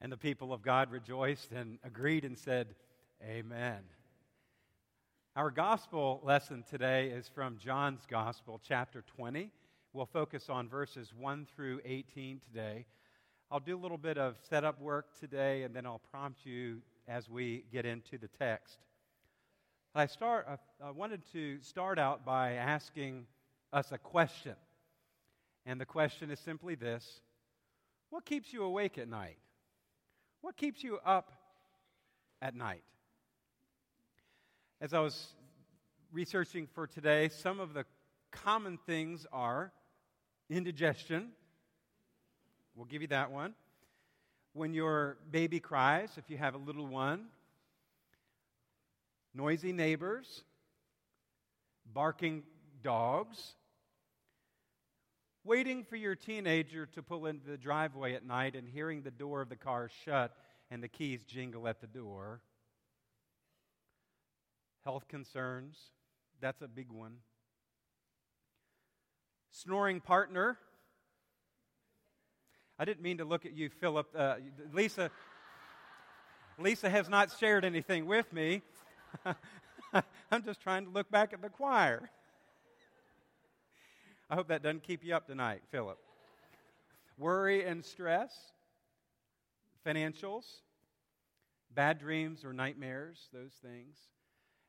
And the people of God rejoiced and agreed and said, Amen. Our gospel lesson today is from John's Gospel, chapter 20. We'll focus on verses 1 through 18 today. I'll do a little bit of setup work today, and then I'll prompt you as we get into the text. I, start, I wanted to start out by asking us a question. And the question is simply this What keeps you awake at night? What keeps you up at night? As I was researching for today, some of the common things are indigestion. We'll give you that one. When your baby cries, if you have a little one, noisy neighbors, barking dogs, waiting for your teenager to pull into the driveway at night and hearing the door of the car shut and the keys jingle at the door. Health concerns, that's a big one. Snoring partner. I didn't mean to look at you, Philip. Uh, Lisa, Lisa has not shared anything with me. I'm just trying to look back at the choir. I hope that doesn't keep you up tonight, Philip. Worry and stress, financials, bad dreams or nightmares, those things.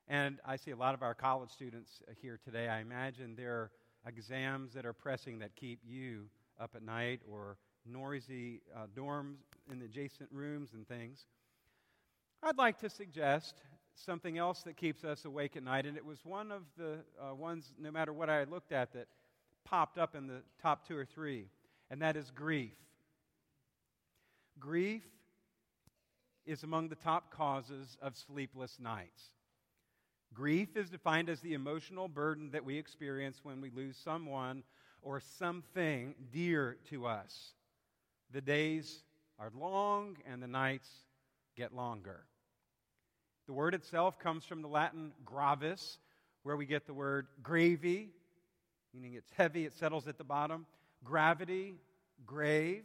And I see a lot of our college students here today. I imagine there are exams that are pressing that keep you up at night or noisy uh, dorms in the adjacent rooms and things. I'd like to suggest something else that keeps us awake at night, and it was one of the uh, ones, no matter what I looked at, that popped up in the top two or three, and that is grief. Grief is among the top causes of sleepless nights. Grief is defined as the emotional burden that we experience when we lose someone or something dear to us. The days are long and the nights get longer. The word itself comes from the Latin gravis, where we get the word gravy, meaning it's heavy, it settles at the bottom. Gravity, grave.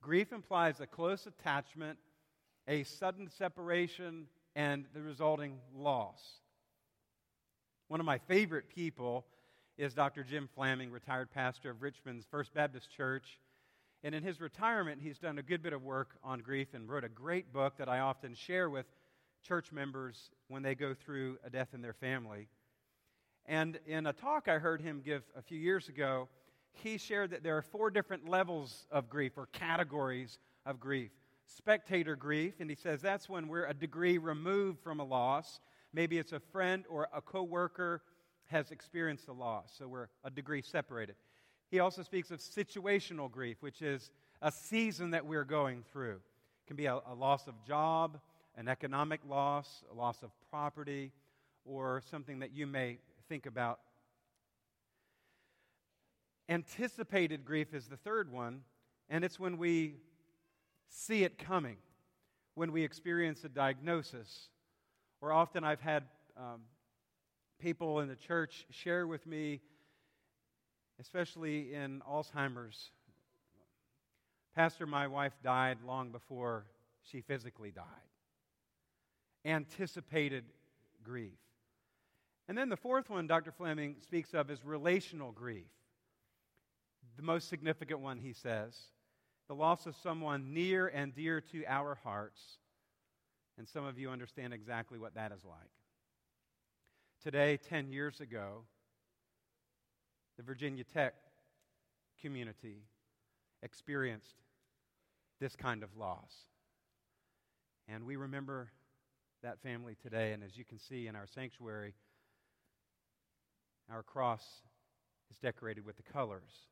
Grief implies a close attachment, a sudden separation, and the resulting loss. One of my favorite people is Dr. Jim Flamming, retired pastor of Richmond's First Baptist Church. And in his retirement, he's done a good bit of work on grief and wrote a great book that I often share with church members when they go through a death in their family. And in a talk I heard him give a few years ago, he shared that there are four different levels of grief or categories of grief. Spectator grief, and he says that's when we're a degree removed from a loss. Maybe it's a friend or a coworker has experienced a loss, so we're a degree separated. He also speaks of situational grief, which is a season that we're going through. It can be a, a loss of job, an economic loss, a loss of property, or something that you may think about. Anticipated grief is the third one, and it's when we see it coming, when we experience a diagnosis. Or often I've had um, people in the church share with me, especially in Alzheimer's. Pastor, my wife died long before she physically died. Anticipated grief. And then the fourth one Dr. Flamming speaks of is relational grief. The most significant one, he says, the loss of someone near and dear to our hearts. And some of you understand exactly what that is like. Today, 10 years ago, the Virginia Tech community experienced this kind of loss. And we remember that family today. And as you can see in our sanctuary, our cross is decorated with the colors.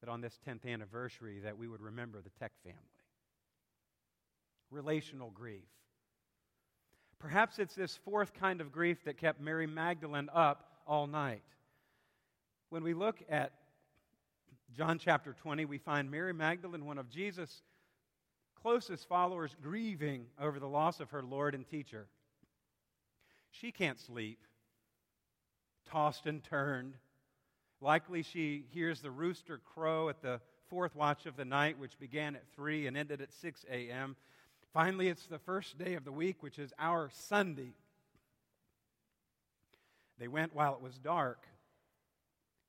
That on this 10th anniversary that we would remember the Tech family. Relational grief. Perhaps it's this fourth kind of grief that kept Mary Magdalene up all night. When we look at John chapter 20, we find Mary Magdalene, one of Jesus' closest followers, grieving over the loss of her Lord and teacher. She can't sleep tossed and turned. Likely she hears the rooster crow at the fourth watch of the night, which began at 3 and ended at 6 a.m. Finally, it's the first day of the week, which is our Sunday. They went while it was dark,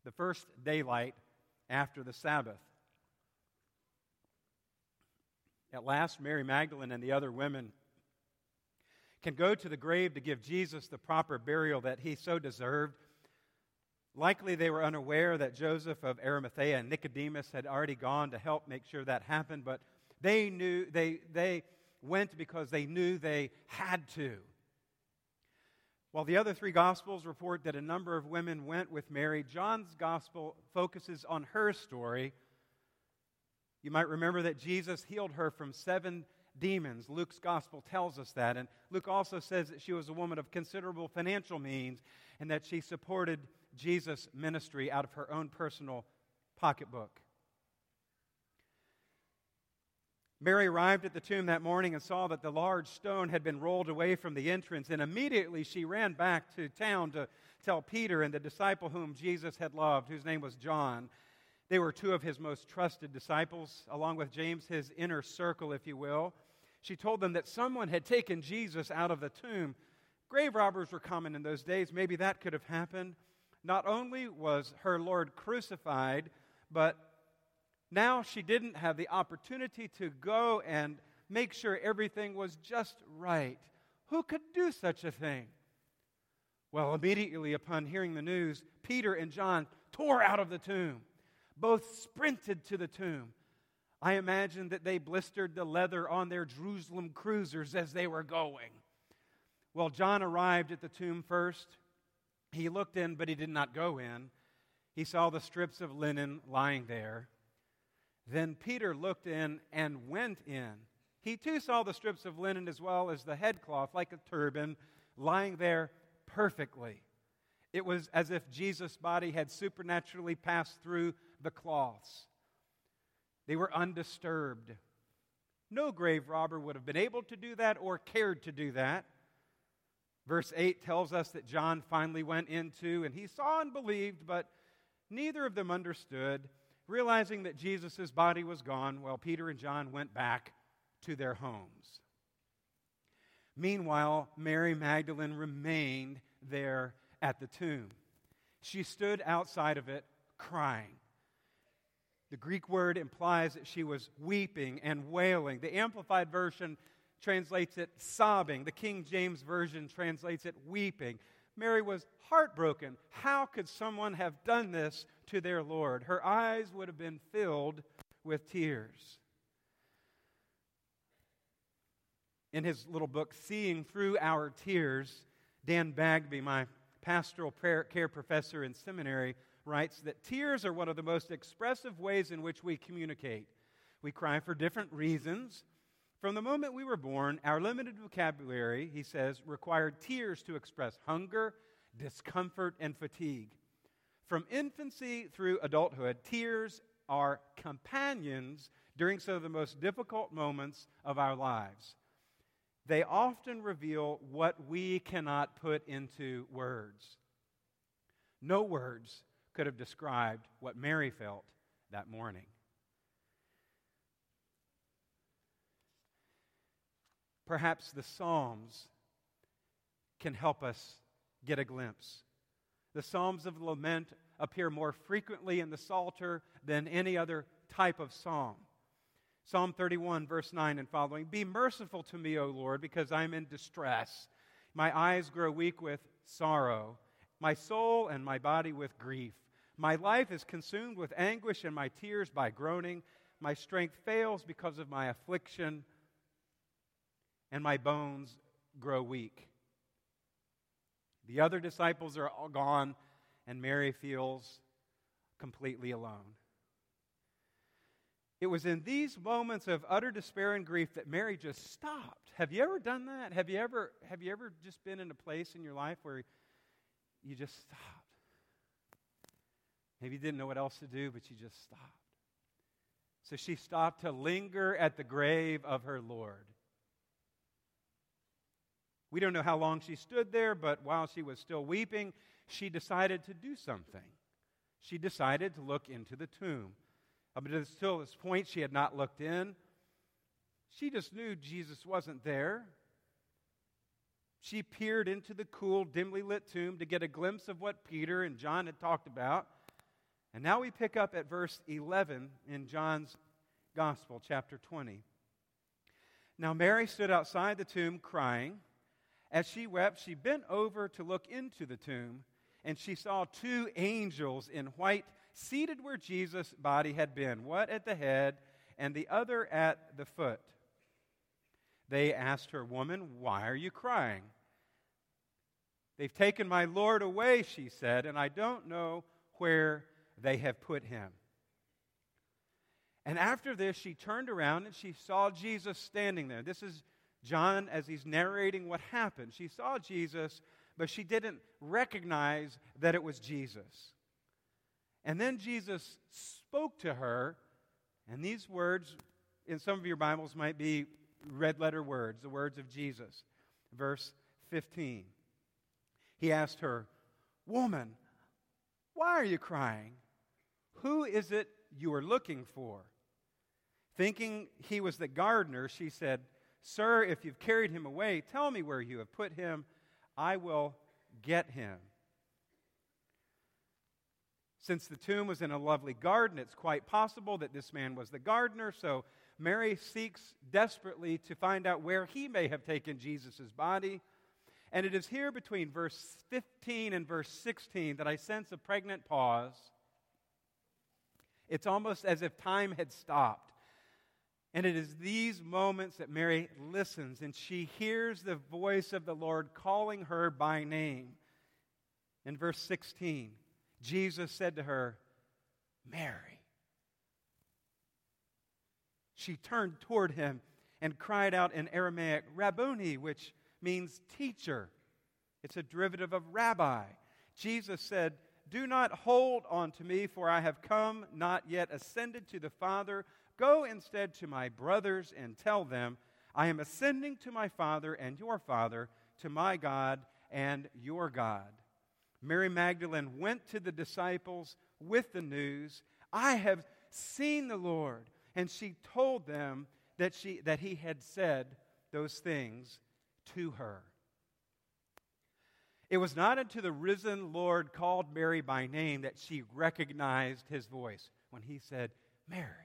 the first daylight after the Sabbath. At last, Mary Magdalene and the other women can go to the grave to give Jesus the proper burial that he so deserved. Likely they were unaware that Joseph of Arimathea and Nicodemus had already gone to help make sure that happened, but they knew they, they went because they knew they had to. While the other three Gospels report that a number of women went with Mary, John's Gospel focuses on her story. You might remember that Jesus healed her from seven demons. Luke's Gospel tells us that. And Luke also says that she was a woman of considerable financial means and that she supported Jesus' ministry out of her own personal pocketbook. Mary arrived at the tomb that morning and saw that the large stone had been rolled away from the entrance, and immediately she ran back to town to tell Peter and the disciple whom Jesus had loved, whose name was John. They were two of his most trusted disciples, along with James, his inner circle, if you will. She told them that someone had taken Jesus out of the tomb. Grave robbers were common in those days. Maybe that could have happened. Not only was her Lord crucified, but now she didn't have the opportunity to go and make sure everything was just right. Who could do such a thing? Well, immediately upon hearing the news, Peter and John tore out of the tomb. Both sprinted to the tomb. I imagine that they blistered the leather on their Jerusalem cruisers as they were going. Well, John arrived at the tomb first. He looked in, but he did not go in. He saw the strips of linen lying there. Then Peter looked in and went in. He too saw the strips of linen as well as the headcloth, like a turban, lying there perfectly. It was as if Jesus' body had supernaturally passed through the cloths. They were undisturbed. No grave robber would have been able to do that or cared to do that. Verse 8 tells us that John finally went into, and he saw and believed, but neither of them understood. Realizing that Jesus' body was gone, well, Peter and John went back to their homes. Meanwhile, Mary Magdalene remained there at the tomb. She stood outside of it crying. The Greek word implies that she was weeping and wailing. The Amplified Version translates it sobbing. The King James Version translates it weeping. Mary was heartbroken. How could someone have done this to their Lord? Her eyes would have been filled with tears. In his little book, Seeing Through Our Tears, Dan Bagby, my pastoral care professor in seminary, writes that tears are one of the most expressive ways in which we communicate. We cry for different reasons. From the moment we were born, our limited vocabulary, he says, required tears to express hunger, discomfort, and fatigue. From infancy through adulthood, tears are companions during some of the most difficult moments of our lives. They often reveal what we cannot put into words. No words could have described what Mary felt that morning. Perhaps the Psalms can help us get a glimpse. The Psalms of Lament appear more frequently in the Psalter than any other type of psalm. Psalm 31, verse 9 and following Be merciful to me, O Lord, because I'm in distress. My eyes grow weak with sorrow, my soul and my body with grief. My life is consumed with anguish, and my tears by groaning. My strength fails because of my affliction and my bones grow weak. The other disciples are all gone, and Mary feels completely alone. It was in these moments of utter despair and grief that Mary just stopped. Have you ever done that? Have you ever, have you ever just been in a place in your life where you just stopped? Maybe you didn't know what else to do, but you just stopped. So she stopped to linger at the grave of her Lord. We don't know how long she stood there, but while she was still weeping, she decided to do something. She decided to look into the tomb. Up until this point, she had not looked in. She just knew Jesus wasn't there. She peered into the cool, dimly lit tomb to get a glimpse of what Peter and John had talked about. And now we pick up at verse 11 in John's Gospel, chapter 20. Now Mary stood outside the tomb crying. As she wept, she bent over to look into the tomb, and she saw two angels in white seated where Jesus' body had been, one at the head and the other at the foot. They asked her, Woman, why are you crying? They've taken my Lord away, she said, and I don't know where they have put him. And after this, she turned around and she saw Jesus standing there. This is John as he's narrating what happened. She saw Jesus, but she didn't recognize that it was Jesus. And then Jesus spoke to her, and these words in some of your Bibles might be red letter words, the words of Jesus. Verse 15. He asked her, Woman, why are you crying? Who is it you are looking for? Thinking he was the gardener, she said, Sir, if you've carried him away, tell me where you have put him. I will get him. Since the tomb was in a lovely garden, it's quite possible that this man was the gardener, so Mary seeks desperately to find out where he may have taken Jesus' body. And it is here between verse 15 and verse 16 that I sense a pregnant pause. It's almost as if time had stopped. And it is these moments that Mary listens and she hears the voice of the Lord calling her by name. In verse 16, Jesus said to her, Mary. She turned toward him and cried out in Aramaic, Rabboni, which means teacher. It's a derivative of rabbi. Jesus said, Do not hold on to me, for I have come, not yet ascended to the Father. Go instead to my brothers and tell them, I am ascending to my Father and your Father, to my God and your God. Mary Magdalene went to the disciples with the news, I have seen the Lord. And she told them that, she, that he had said those things to her. It was not until the risen Lord called Mary by name that she recognized his voice when he said, Mary.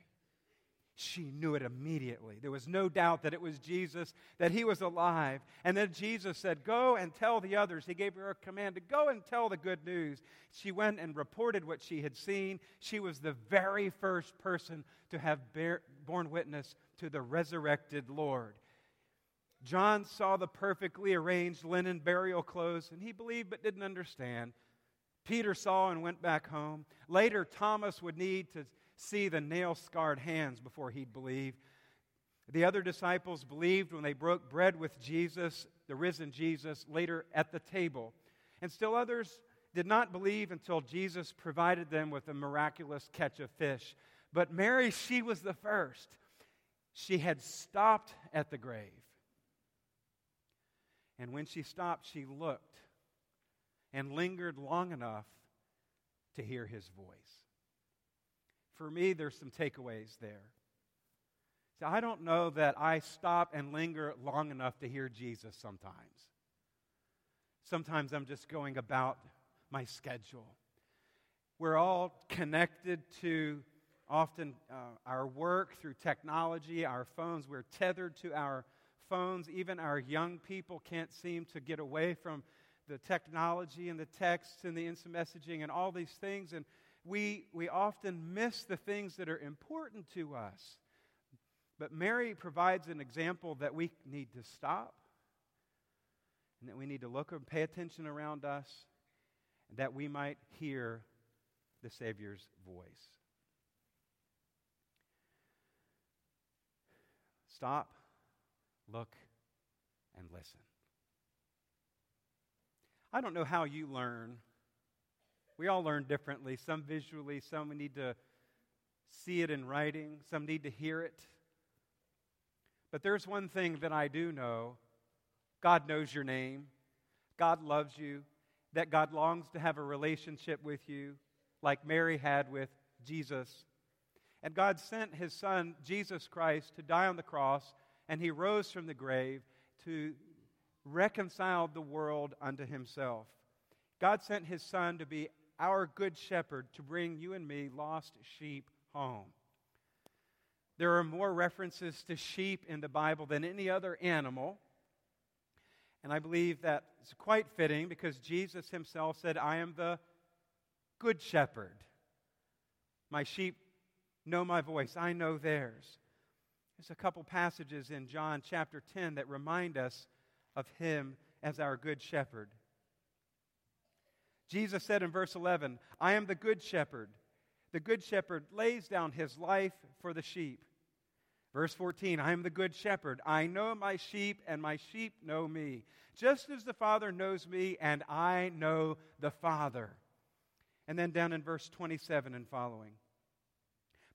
She knew it immediately. There was no doubt that it was Jesus, that he was alive. And then Jesus said, Go and tell the others. He gave her a command to go and tell the good news. She went and reported what she had seen. She was the very first person to have bear, borne witness to the resurrected Lord. John saw the perfectly arranged linen burial clothes, and he believed but didn't understand. Peter saw and went back home. Later, Thomas would need to see the nail scarred hands before he'd believe. The other disciples believed when they broke bread with Jesus, the risen Jesus, later at the table. And still others did not believe until Jesus provided them with a miraculous catch of fish. But Mary, she was the first. She had stopped at the grave. And when she stopped, she looked and lingered long enough to hear his voice. For me, there's some takeaways there. So I don't know that I stop and linger long enough to hear Jesus sometimes. Sometimes I'm just going about my schedule. We're all connected to often uh, our work through technology, our phones. We're tethered to our phones. Even our young people can't seem to get away from the technology and the texts and the instant messaging and all these things. And we, we often miss the things that are important to us. But Mary provides an example that we need to stop and that we need to look and pay attention around us and that we might hear the Savior's voice. Stop look, and listen. I don't know how you learn. We all learn differently, some visually, some we need to see it in writing, some need to hear it. But there's one thing that I do know God knows your name, God loves you, that God longs to have a relationship with you, like Mary had with Jesus. And God sent his son, Jesus Christ, to die on the cross, and he rose from the grave to reconcile the world unto himself. God sent his son to be our good shepherd to bring you and me, lost sheep, home. There are more references to sheep in the Bible than any other animal. And I believe that's quite fitting because Jesus himself said, I am the good shepherd. My sheep know my voice, I know theirs. There's a couple passages in John chapter 10 that remind us of him as our good shepherd. Jesus said in verse 11, I am the good shepherd. The good shepherd lays down his life for the sheep. Verse 14, I am the good shepherd. I know my sheep, and my sheep know me, just as the Father knows me, and I know the Father. And then down in verse 27 and following,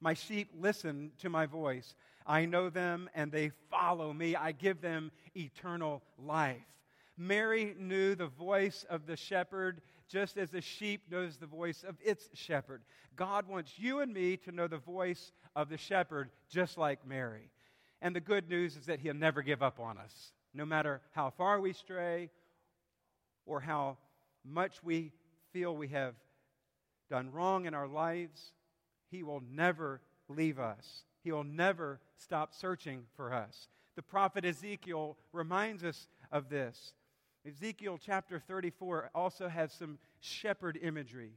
my sheep listen to my voice. I know them and they follow me. I give them eternal life. Mary knew the voice of the shepherd just as a sheep knows the voice of its shepherd. God wants you and me to know the voice of the shepherd just like Mary. And the good news is that he'll never give up on us. No matter how far we stray or how much we feel we have done wrong in our lives, he will never leave us. He will never stop searching for us. The prophet Ezekiel reminds us of this. Ezekiel chapter 34 also has some shepherd imagery.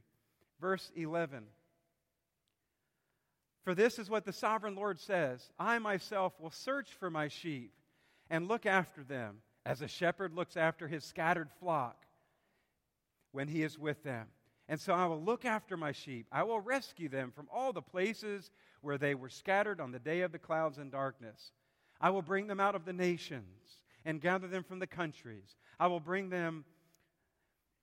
Verse 11. For this is what the sovereign Lord says I myself will search for my sheep and look after them as a shepherd looks after his scattered flock when he is with them. And so I will look after my sheep. I will rescue them from all the places where they were scattered on the day of the clouds and darkness. I will bring them out of the nations and gather them from the countries. I will bring them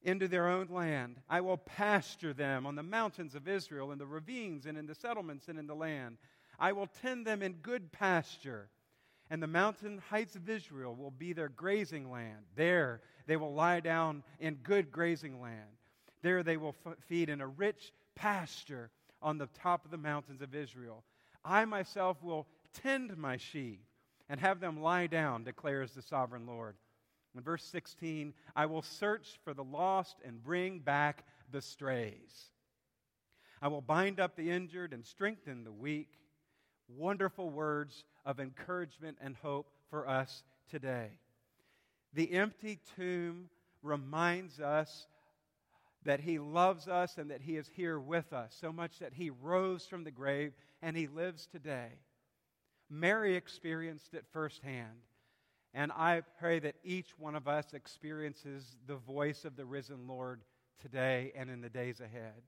into their own land. I will pasture them on the mountains of Israel, in the ravines, and in the settlements, and in the land. I will tend them in good pasture, and the mountain heights of Israel will be their grazing land. There they will lie down in good grazing land. There they will f- feed in a rich pasture on the top of the mountains of Israel. I myself will tend my sheep and have them lie down, declares the sovereign Lord. In verse 16, I will search for the lost and bring back the strays. I will bind up the injured and strengthen the weak. Wonderful words of encouragement and hope for us today. The empty tomb reminds us that He loves us and that He is here with us, so much that He rose from the grave and He lives today. Mary experienced it firsthand. And I pray that each one of us experiences the voice of the risen Lord today and in the days ahead.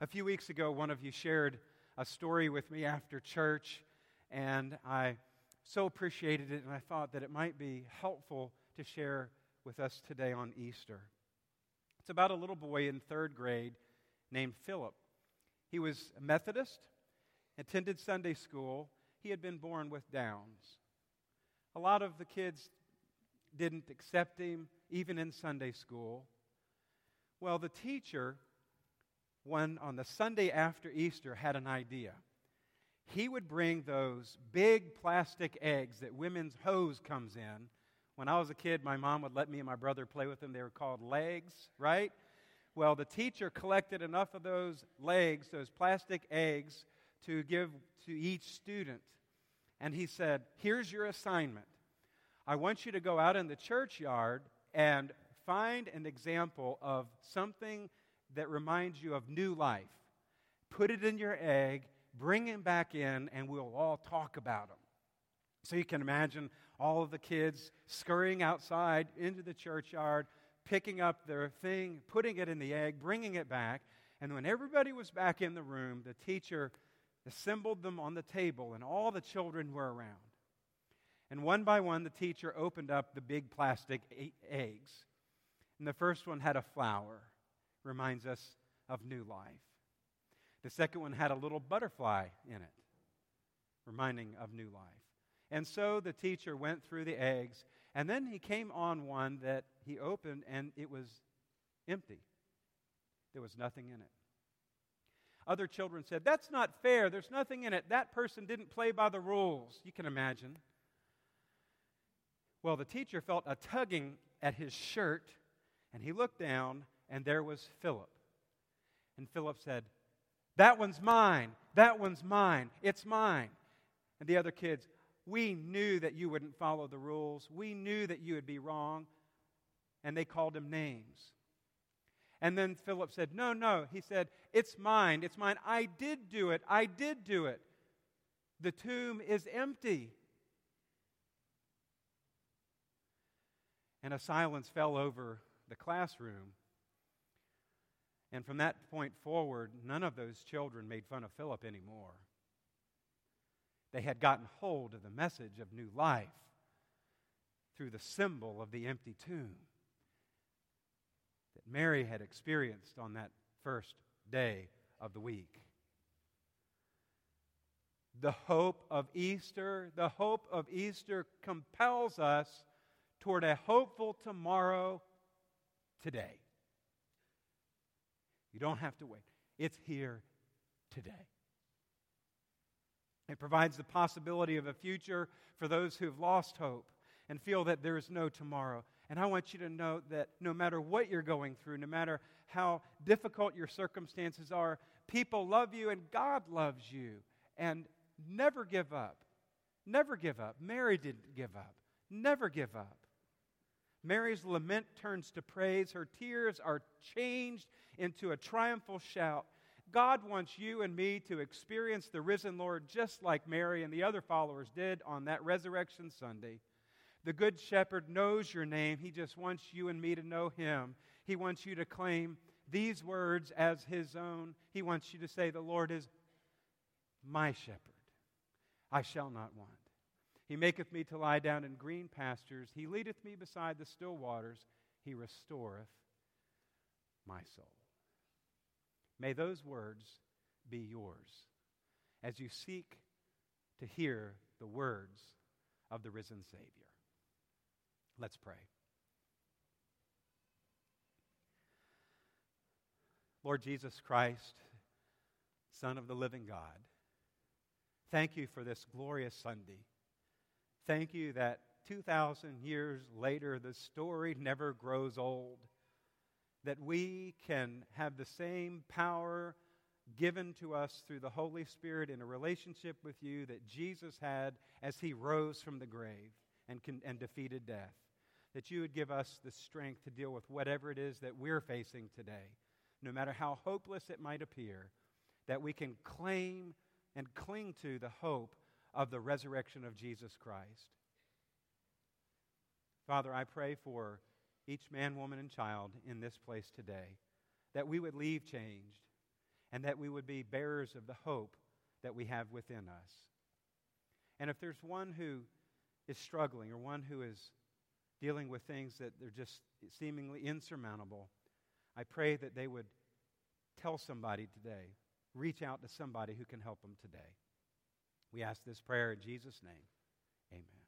A few weeks ago, one of you shared a story with me after church, and I so appreciated it, and I thought that it might be helpful to share with us today on Easter. It's about a little boy in third grade named Philip. He was a Methodist, attended Sunday school. He had been born with Downs. A lot of the kids didn't accept him, even in Sunday school. Well, the teacher, one on the Sunday after Easter, had an idea. He would bring those big plastic eggs that women's hose comes in when I was a kid, my mom would let me and my brother play with them. They were called legs, right? Well, the teacher collected enough of those legs, those plastic eggs, to give to each student. And he said, Here's your assignment. I want you to go out in the churchyard and find an example of something that reminds you of new life. Put it in your egg, bring him back in, and we'll all talk about him. So you can imagine all of the kids scurrying outside into the churchyard, picking up their thing, putting it in the egg, bringing it back. And when everybody was back in the room, the teacher assembled them on the table, and all the children were around. And one by one, the teacher opened up the big plastic eggs. And the first one had a flower, reminds us of new life. The second one had a little butterfly in it, reminding of new life. And so the teacher went through the eggs, and then he came on one that he opened, and it was empty. There was nothing in it. Other children said, That's not fair. There's nothing in it. That person didn't play by the rules. You can imagine. Well, the teacher felt a tugging at his shirt, and he looked down, and there was Philip. And Philip said, That one's mine. That one's mine. It's mine. And the other kids, We knew that you wouldn't follow the rules. We knew that you would be wrong. And they called him names. And then Philip said, No, no. He said, It's mine. It's mine. I did do it. I did do it. The tomb is empty. And a silence fell over the classroom. And from that point forward, none of those children made fun of Philip anymore. They had gotten hold of the message of new life through the symbol of the empty tomb that Mary had experienced on that first day of the week. The hope of Easter, the hope of Easter compels us toward a hopeful tomorrow today. You don't have to wait, it's here today. It provides the possibility of a future for those who've lost hope and feel that there is no tomorrow. And I want you to know that no matter what you're going through, no matter how difficult your circumstances are, people love you and God loves you. And never give up. Never give up. Mary didn't give up. Never give up. Mary's lament turns to praise. Her tears are changed into a triumphal shout. God wants you and me to experience the risen Lord just like Mary and the other followers did on that resurrection Sunday. The Good Shepherd knows your name. He just wants you and me to know him. He wants you to claim these words as his own. He wants you to say, The Lord is my shepherd. I shall not want. He maketh me to lie down in green pastures. He leadeth me beside the still waters. He restoreth my soul. May those words be yours as you seek to hear the words of the risen Savior. Let's pray. Lord Jesus Christ, Son of the living God, thank you for this glorious Sunday. Thank you that 2,000 years later, the story never grows old. That we can have the same power given to us through the Holy Spirit in a relationship with you that Jesus had as he rose from the grave and, con- and defeated death. That you would give us the strength to deal with whatever it is that we're facing today, no matter how hopeless it might appear, that we can claim and cling to the hope of the resurrection of Jesus Christ. Father, I pray for each man, woman, and child in this place today that we would leave changed and that we would be bearers of the hope that we have within us. And if there's one who is struggling or one who is dealing with things that they're just seemingly insurmountable, I pray that they would tell somebody today, reach out to somebody who can help them today. We ask this prayer in Jesus' name. Amen.